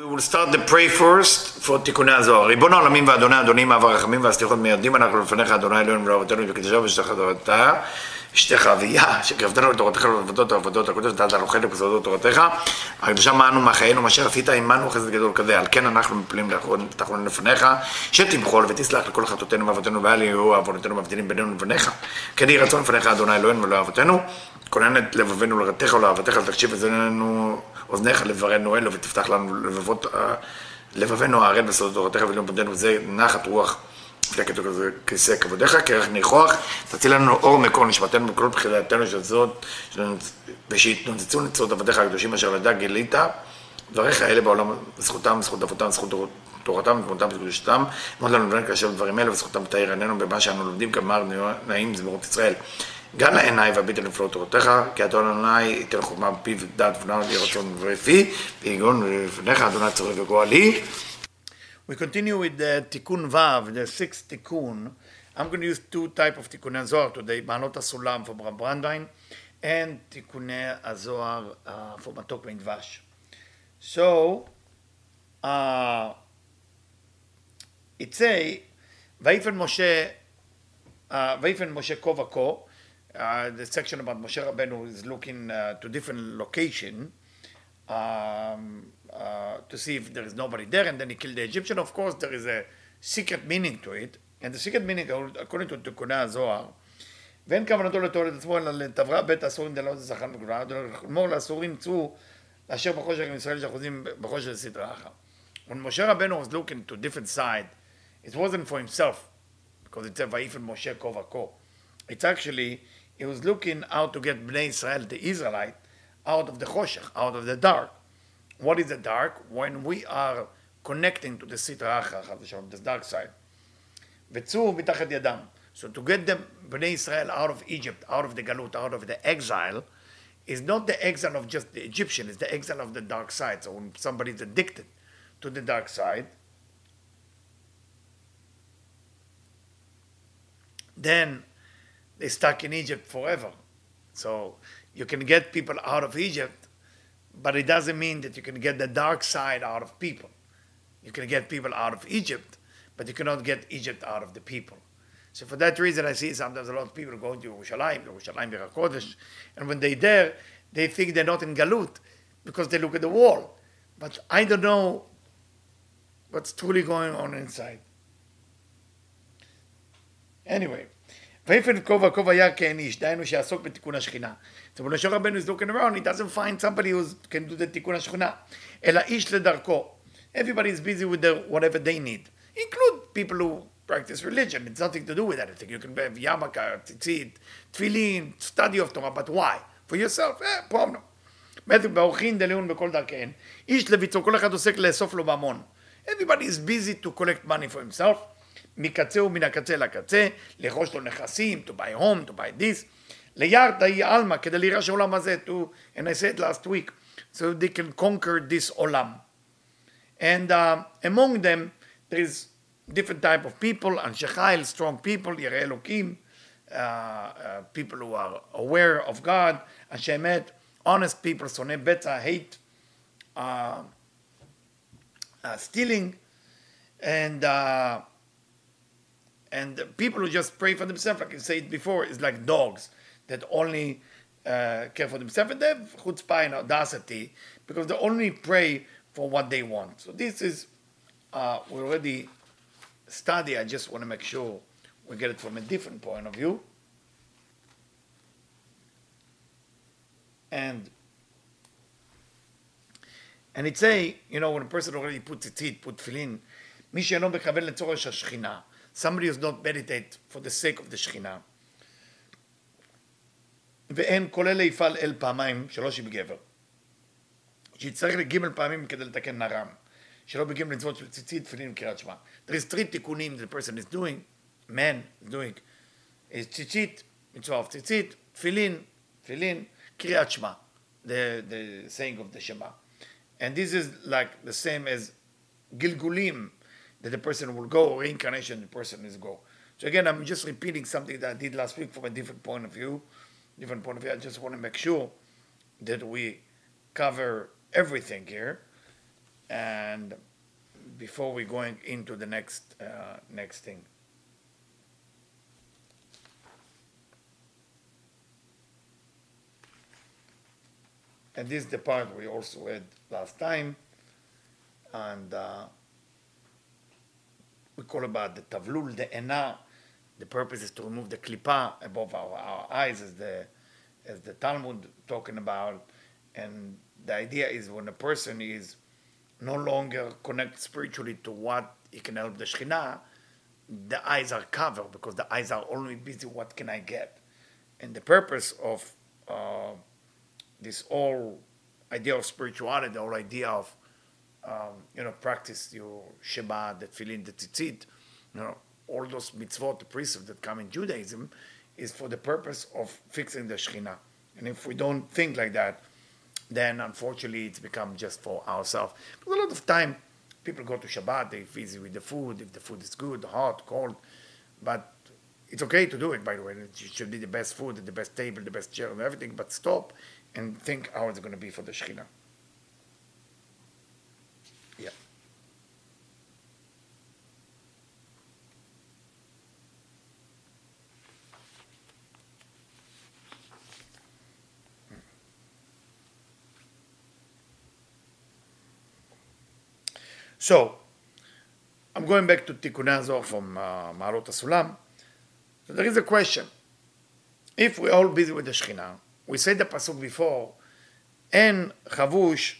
We will start the pray first for תיקוני הזוהר. ריבון העולמים ואדוני אדונים, אב הרחמים והסליחות מיידים אנחנו לפניך, אדוני אלוהינו ולאבותינו וקדושה ושתך תורתה, אשתך אביה, שקרבתנו לתורתך ולעבודות העבודות הקודש, ודעת הלוחד ובסודות תורתך, הקדושה מענו מחיינו, מאשר עשית עמנו חסד גדול כזה, על כן אנחנו מפלים תחרון לפניך, שתמחול ותסלח לכל חטאותינו ואבותינו ואל יהיו עוונותינו מבדילים בינינו לבניך, כן יהי רצון לפניך, אדוני אלוהינו ולאבותינו, כונן את לבבינו לרתך ולאהבתך, ותקשיב אזנינו אוזניך לברנו אלו, ותפתח לנו לבבות, לבבינו הערל בסודות תורתך ולאום פנדנו, זה נחת רוח. כתוב כזה כיסא כבודיך, כרך ניחוח, תציל לנו אור מקור נשמתנו בכל בחילתנו של זאת, ושיתנוצצו נצרות עבדיך הקדושים אשר לדע גילית, דבריך אלה בעולם, זכותם, זכות אבותם, זכות תורתם, תמותם וקדושתם, אמרת לנו לבן כאשר דברים אלה, וזכותם תאיר עינינו במה שאנו לומדים, כמר נעים זמירות ישראל. גם לעיניי והביטל לפרוט תורתך, כי אדון אדוני ייתן חוכמה בפיו דעת ובנם לרצון ולפי, ויגון לפניך אדוני צורך וגועלי. We continue with the תיקון ו', the sixth תיקון. I'm going to use two type of תיקוני הזוהר today, מעלות הסולם for רב ברנדווין, and תיקוני הזוהר uh, for מתוק בין דבש. So, uh, it say, ויפן משה, uh, ויפן משה כה וכה, uh, the section about Moshe Rabbeinu is looking uh, to different location, um, uh, to see if there is nobody there, and then he killed the Egyptian. Of course, there is a secret meaning to it, and the secret meaning, according to תיקוני הזוהר, ואין כוונתו לטול את עצמו אלא לתברה בית אסורים דלא זכן בגבולה, לאמור לאסורים צאו לאשר בחושך עם ישראל שאחוזים בחושך סדרה אחת. When Moshe Rabbeinu was looking to different side, it wasn't for himself, because it said, ויפן משה כה וכה. It's actually, he was looking how to get Bnei Israel, the Israelite, out of the Choshech, out of the dark. What is the dark? When we are connecting to the Sitra Achra, the dark side. So to get the Bnei Israel out of Egypt, out of the Galut, out of the exile, is not the exile of just the Egyptian, it's the exile of the dark side. So when somebody is addicted to the dark side, then they're stuck in Egypt forever. So you can get people out of Egypt, but it doesn't mean that you can get the dark side out of people. You can get people out of Egypt, but you cannot get Egypt out of the people. So for that reason, I see sometimes a lot of people going to Yerushalayim, Yerushalayim Kodesh, and when they're there, they think they're not in Galut because they look at the wall. But I don't know what's truly going on inside. Anyway, ויפן כובע כובע היה כן איש, דהיינו שיעסוק בתיקון השכינה. So when Moshe Rabbeinu is looking around, he doesn't find somebody who can do the תיקון השכינה, אלא איש לדרכו. Everybody is busy with their, whatever they need, include people who practice religion. It's nothing to do with anything. You can have yarmulke, tzitzit, tefillin, study of Torah, but why? For yourself, eh, problem. בעורכין דליון בכל דרכיהן, איש לביצו, כל אחד עוסק לאסוף לו ממון. Everybody is busy to collect money for himself. מקצה ומן הקצה לקצה, לרכוש לו נכסים, to buy home, to buy this, לירתא היא עלמא, כדי לירש העולם הזה, to, and I said last week, so they can conquer this עולם. And uh, among them, there is different type of people, אנשי חיל, strong people, יראי אלוקים, uh, uh, people who are aware of God, אנשי אמת, honest people, שונאי בצע, hate, uh, uh, stealing, and uh, and people who just pray for themselves, like I said before, is like dogs that only uh, care for themselves. And they have chutzpah and audacity because they only pray for what they want. So this is, uh, we already study. I just want to make sure we get it from a different point of view. And and it say, you know, when a person already puts tzitzit, put tefillin, מי שאינו מכוון לצורך השכינה, somebody who's not meditate for the sake of the שכינה, ואין כל אלה יפעל אל פעמיים, שלוש עם גבר. שיצטרך לגימל פעמים כדי לתקן נרם, שלא בגימל מצוות של ציצית, תפילין וקריאת שמע. There is three תיקונים the person is doing, man is doing, is ציצית, מצווה of ציצית, תפילין, תפילין, קריאת שמע, the, the saying of the Shema. And this is like the same as gilgulim, that the person will go, reincarnation, the person is go. So again, I'm just repeating something that I did last week from a different point of view. Different point of view. I just want to make sure that we cover everything here. and before we going into the next uh, next thing. And this is the part we also had last time, and uh, we call about the tavlul, the ena. The purpose is to remove the klipa above our, our eyes, as the as the Talmud talking about. And the idea is when a person is no longer connected spiritually to what he can help the Shekhinah, the eyes are covered because the eyes are only busy, what can I get? And the purpose of uh, this whole idea of spirituality, the whole idea of, um, you know, practice your Shabbat, the Tefillin, the Tzitzit, you know, all those mitzvot, the precepts that come in Judaism, is for the purpose of fixing the Shekhinah. And if we don't think like that, then unfortunately it's become just for ourselves. A lot of time, people go to Shabbat, they busy with the food, if the food is good, hot, cold, but it's okay to do it, by the way. It should be the best food, the best table, the best chair, and everything, but stop and think how it's going to be for the Shekhinah. Yeah. So, I'm going back to Tikkunei Zohar from uh, Marot So there is a question. If we're all busy with the Shekhinah, we said the pasuk before, and Chavush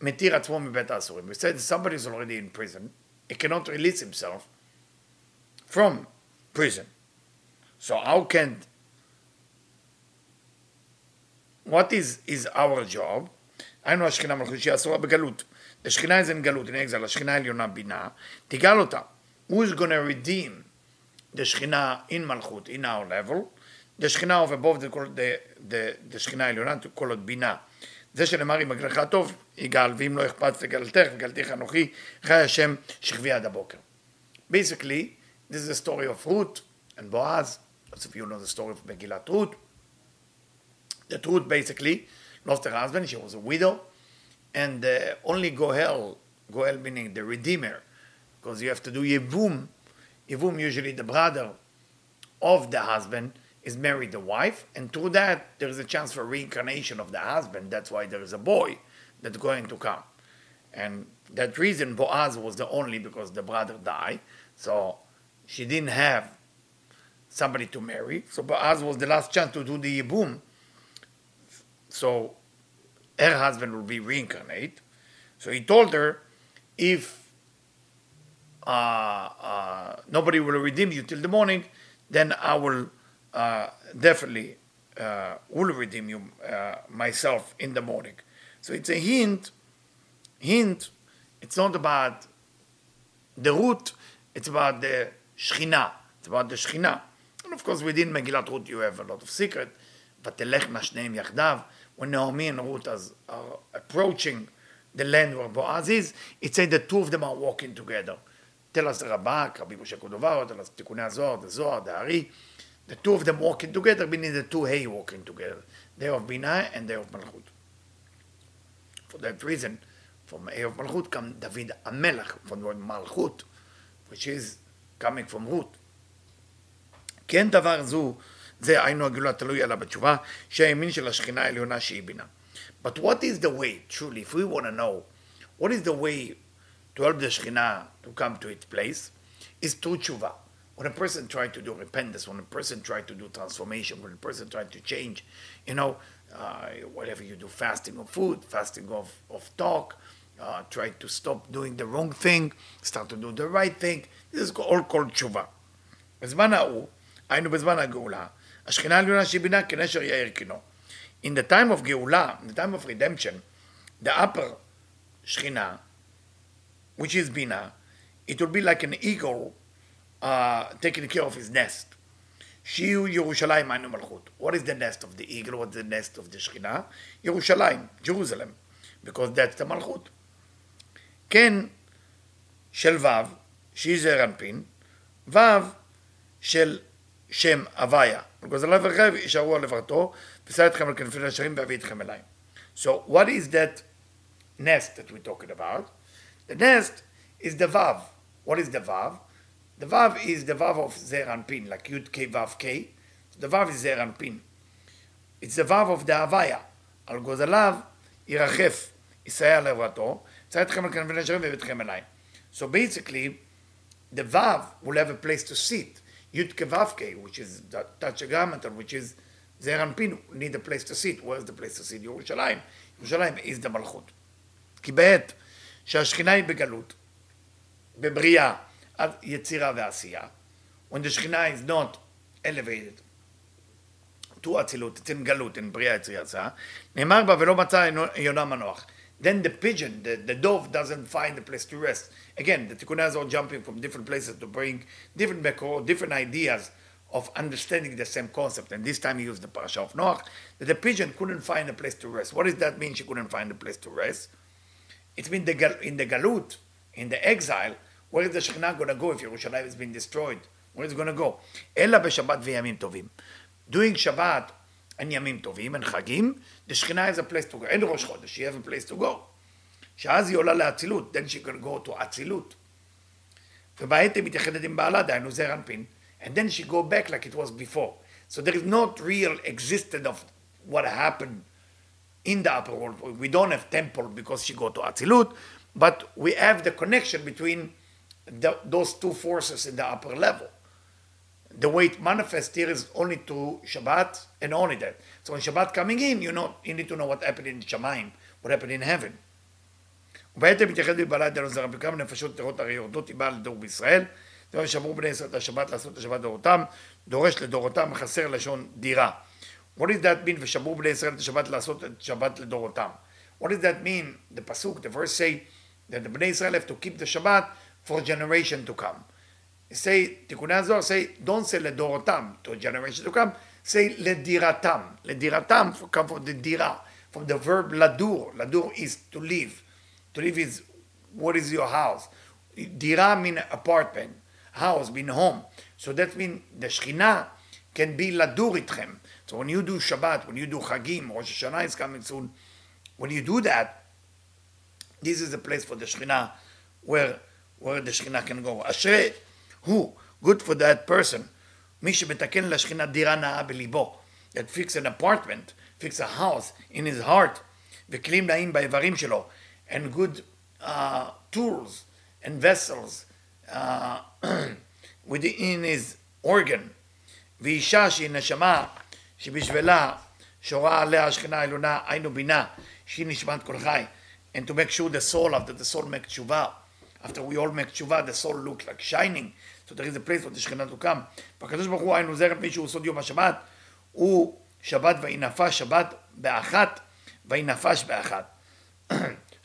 metir atzmo mibet asurim. We said somebody is already in prison. He cannot release himself from prison. So how can what is is our job? I know מלכות שהיא Asura begalut. The is in Galut, in exile, השכינה העליונה בינה, תגאל אותה. Who is going to redeem the Shekhinah in Malchut, in our level? The Shekhinah of above, the, the, the, the Shekhinah העליונה, call it בינה. זה שנאמר אם אגרך טוב, יגאל, ואם לא אכפת וגלתך, וגלתיך אנוכי, חי השם שכבי עד הבוקר. Basically, this is the story of Ruth and Boaz. Lots of you know the story of Megillat Ruth. That Ruth basically lost her husband, she was a widow, and uh, only Goel, Goel meaning the Redeemer, because you have to do Yevum. Yevum, usually the brother of the husband, is married the wife, and through that there is a chance for reincarnation of the husband. That's why there is a boy that's going to come. And that reason Boaz was the only because the brother died, so she didn't have somebody to marry. So Boaz was the last chance to do the Yibum. So her husband will be reincarnate. So he told her, if uh, uh, nobody will redeem you till the morning, then I will uh, definitely uh, will redeem you uh, myself in the morning. So it's a hint. Hint. It's not about the Ruth. It's about the Shechina. It's about the Shechina. And of course, within Megillat Ruth, you have a lot of secret. ותלך מהשניהם יחדיו, Naomi and Ruth are approaching the land where Boaz is, it says the two of them are walking together. תל אז רבק, רבי משה קודובר, תל אז תיקוני הזוהר, the דהרי, the two of them walking together, meaning the two hay walking together, day of Binah and day of Malchut. For that reason, from day of Malchut comes David Amelach, from the word Malchut, which is coming from Ruth. כן דבר זו זה היינו הגילוי התלוי עליו בתשובה, שהימין של השכינה העליונה שהיא בינה. But what is the way, truly, if we want to know, what is the way to help the Shekhinah to come to its place, is through tshuva. When a person tries to do repentance, when a person tries to do transformation, when a person tries to change, you know, uh, whatever you do, fasting of food, fasting of, of talk, uh, try to stop doing the wrong thing, start to do the right thing, this is all called tshuva. בזמן ההוא, היינו בזמן הגאולה, השכינה העליונה שהיא בינה כנשר יאיר קינו. In the time of גאולה, in the time of redemption, the upper Shekhinah, which is Bina, it will be like an eagle uh, taking care of his nest. שיהיו ירושלים היינו מלכות. What is the nest of the eagle? What is the nest of the Shekhinah? ירושלים, Jerusalem, because that's the מלכות. כן, של ו', שהיא זעיר אנפין, ו' של שם הוויה. ורחב יישארו על ושא אתכם על כנפי נשרים ואביא אתכם אליי. So what is that nest that we're talking about? The nest is the vav. What is the vav? The vav is the vav of Zer Anpin, like yud k vav k. So the vav is Zer Anpin. It's the vav of the avaya. Al גוזליו irachef יסייע לעברתו, ושא אתכם על כנפי נשרים So basically, the vav will have a place to sit. Yud Kevavke, which is Tetragrammaton, which is Zer Anpin, need a place to sit. Where's the place to sit? ירושלים. ירושלים is the מלכות. כי בעת שהשכינה היא בגלות, בבריאה, יצירה ועשייה, when the שכינה is not elevated to אצילות, in גלות, in בריאה יצירה נאמר בה ולא מצא יונה מנוח. Then the pigeon, the, the dove doesn't find a place to rest. Again, the tikkunas are jumping from different places to bring different mekor, different ideas of understanding the same concept. And this time he used the parasha of Noach, that the pigeon couldn't find a place to rest. What does that mean? She couldn't find a place to rest. It means the, in the galut, in the exile, where is the Shekhinah going to go if Yerushalayim has been destroyed? Where is it going to go? Ella b'Shabbat v'yamim tovim. Doing Shabbat and ימים טובים and חגים, the Shekhinah has a place to go. אין ראש חודש, she has a place to go. שאז היא עולה לאצילות, then she can go to אצילות. ובעת היא מתייחדת עם בעלה, דהיינו זר אנפין, and then she go back like it was before. So there is not real existence of what happened in the upper world. We don't have temple because she go to Atzilut, but we have the connection between the, those two forces in the upper level. The way it manifests here is only to Shabbat and only that. So when Shabbat coming in, you know, you need to know what happened in Shamayim, what happened in heaven. ובעצם מתייחד בבעלה דנו זרע בכמה נפשות טהרות הרי יורדות היא באה לדור בישראל. דבר שאמרו בני ישראל את השבת לעשות את השבת דורותם, דורש לדורותם, חסר לשון דירה. What does that mean? ושמרו בני ישראל את השבת לעשות את שבת לדורותם. What does that mean? The pasuk, the verse say that the בני ישראל have to keep the Shabbat for a generation to come. say Tikkunei Zohar say don't say ledorotam to generation to come. Say lediratam. Lediratam come from the dira, from the verb ladur. Ladur is to live. To live is what is your house. Dira mean apartment, house mean home. So that means the Shekhinah can be ladur itchem. So when you do Shabbat, when you do Chagim, Rosh Hashanah is coming soon. When you do that, this is the place for the Shekhinah where where the Shekhinah can go. Ashrei who? Good for that person. מי שמתקן לשכינה דירה נאה בליבו. That fix an apartment, fix a house in his heart, וכלים נאים באיברים שלו, and good uh, tools and vessels uh, within his organ. ואישה שהיא נשמה שבשבילה שורה עליה השכינה העליונה, היינו בינה, שהיא נשמת כל חי. And to make sure the soul, after the soul make tshuva, after we all make tshuva, the soul look like shining. So there is a place שכינה תוקם. והקדוש ברוך הוא היינו זרם מי שהוא סוד יום השבת, הוא שבת ויהי נפש שבת באחת ויהי נפש באחת.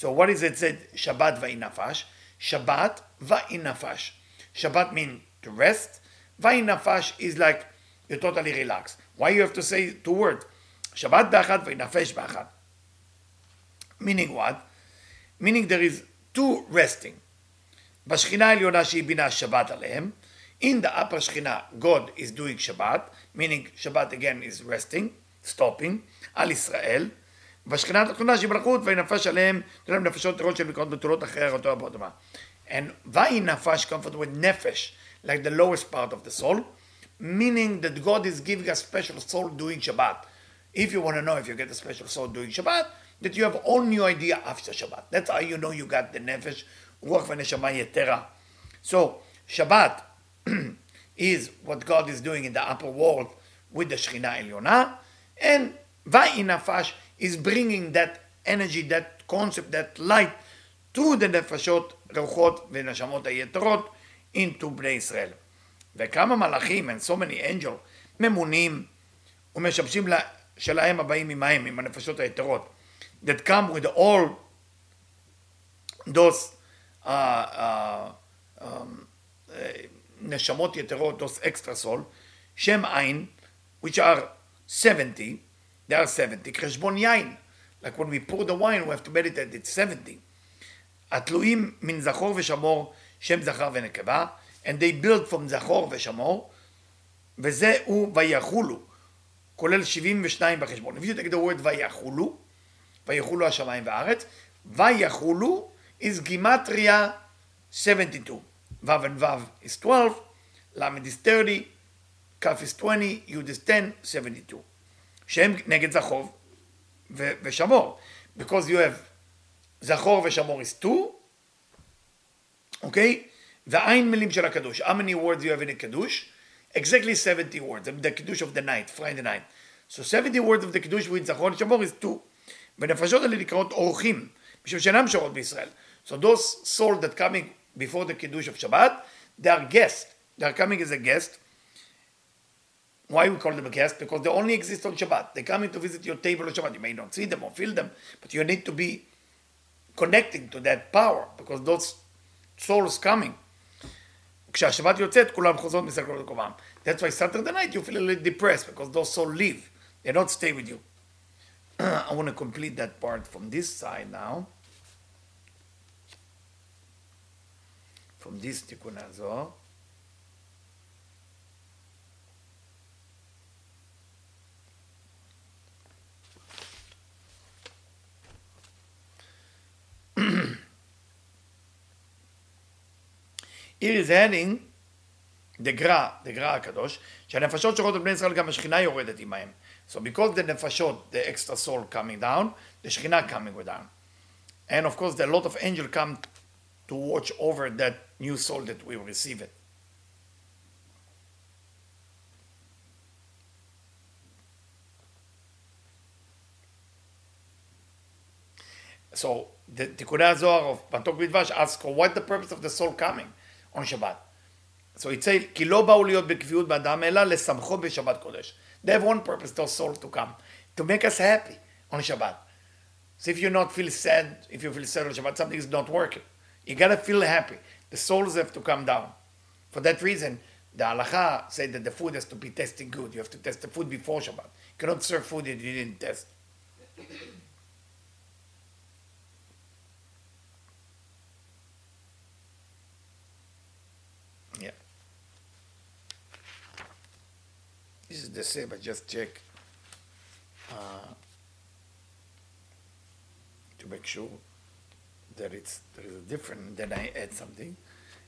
so what is it said שבת ויהי נפש? שבת ויהי נפש. שבת mean to rest, ויהי נפש is like you totally relax. Why you have to say two words? שבת באחת וינפש באחת. Meaning what? Meaning there is two resting. בשכינה העליונה שהיא בינה שבת עליהם. In the upper שכינה, God is doing Shabbat, meaning Shabbat again is resting, stopping, על ישראל. בשכינה התחתונה שהיא מלכות, וינפש עליהם, תראה נפשות טהורות של מקרות בתולות אחרי אותו הבודמה. And וינפש comes from the word נפש, like the lowest part of the soul. meaning that God is giving a special soul doing Shabbat. If you want to know if you get a special soul doing Shabbat, that you have all new idea after Shabbat. That's how you know you got the nefesh, ruach v'neshama yetera. So Shabbat is what God is doing in the upper world with the Shekhinah Elyona, and Va'inafash is bringing that energy, that concept, that light to the nefashot, ruchot v'neshamot היתרות into Bnei Israel. וכמה מלאכים, and so many angels, ממונים ומשמשים שלהם הבאים עמהם, עם הנפשות היתרות, that come with all those uh, uh, um, נשמות יתרות, those extra soul, שם עין, which are 70, they are 70, חשבון יין, like when we pour the wine, we have to meditate, it's 70. התלויים מן זכור ושמור, שם זכר ונקבה, and they build from זכור ושמור, וזה הוא ויחולו, כולל 72 בחשבון. If you take the word ויחולו, ויחולו השמיים והארץ, ויחולו is Gematria 72. Vav and Vav is 12, Lamed is 30, Kaf is 20, Yud is 10, 72. שהם נגד זכור ו- ושמור. Because you have זכור ושמור is 2, אוקיי? והעין מילים של הקדוש. How many words you have in a קדוש? Exactly 70 words. The קדוש of the night, Friday night. So 70 words of the קדוש with זכור ושמור is 2. ונפשות האלה נקראות אורחים, משום שאינם שורות בישראל. So those souls that coming before the Kiddush of Shabbat, they are guests. They are coming as a guest. Why we call them a guest? Because they only exist on Shabbat. They come in to visit your table on Shabbat. You may not see them or feel them, but you need to be connecting to that power, because those souls coming. כשהשבת יוצאת, כולם חוזרות מסתכלות למקומם. That's why Saturday night you feel a little depressed, because those souls leave. They don't stay with you. I want to complete that part from this side now. From this תיקון הזו. Here is heading the גרא, the גרא הקדוש, שהנפשות שרואות את בני ישראל גם השכינה יורדת עמהם. So because the nefashot, the extra soul coming down, the Shekhinah coming down. And of course, the lot of angels come to watch over that new soul that we receive it. So the Tikkunei Zohar of Matok Midvash asks, what the purpose of the soul coming on Shabbat? So it says, כי לא באו להיות בקביעות באדם, They have one purpose, their soul to come, to make us happy on Shabbat. So if you not feel sad, if you feel sad on Shabbat, something is not working. You gotta feel happy. The souls have to come down. For that reason, the halacha said that the food has to be tasting good. You have to test the food before Shabbat. You cannot serve food that you didn't test. Yeah. This is the same, I just check uh, to make sure that it's there is a different. Then I add something,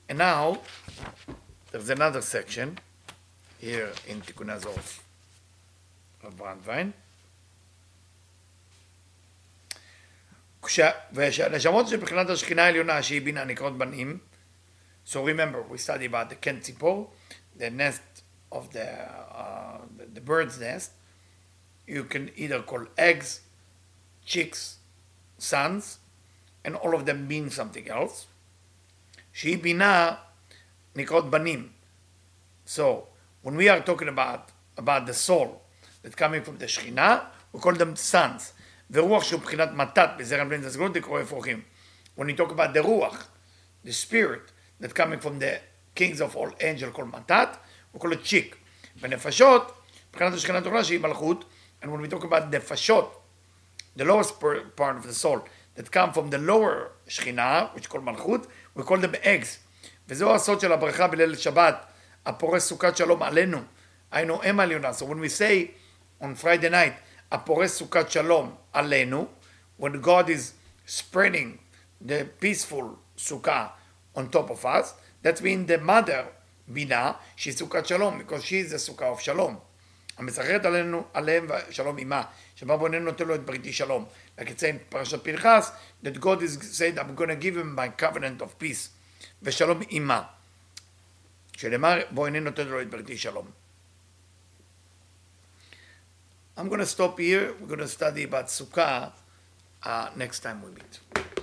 and now there's another section here in Tikkunei Zohar of Brandwein. והנשמות של בחינת השכינה העליונה שהיא בינה נקראות בנים. So remember, we study about the ken tzipor, the nest of the, uh, the bird's nest. You can either call eggs, chicks, sons, and all of them mean something else. שהיא בינה נקראות בנים. So, when we are talking about, about the soul that coming from the Shekhinah, we call them sons. ורוח שהוא בחינת מתת בזרע בן זזגלות נקרא אפרוחים. When we talk about the ruach, the spirit that coming from the kings of all angel called מתת, we call it chick. ונפשות, מבחינת השכינה התורה שהיא מלכות, and when we talk about נפשות, the lowest per- part of the soul that come from the lower שכינה, which called מלכות, we call them eggs. וזהו הסוד של הברכה בליל שבת, הפורס סוכת שלום עלינו, היינו אם עליונה. So when we say on Friday night, הפורס סוכת שלום עלינו, when God is spreading the peaceful sukkah on top of us, that means the mother, בינה, she's סוכת שלום, because she is the sukkah of שלום. המשחררת עלינו, עליהם שלום עמה, שבה בו איננו נותן לו את בריתי שלום. Like it says in פרשת פנחס, that God is said, I'm going to give him my covenant of peace, ושלום עמה. שנאמר, בו איננו נותן לו את בריתי שלום. I'm going to stop here. We're going to study about Sukkah uh, next time we meet.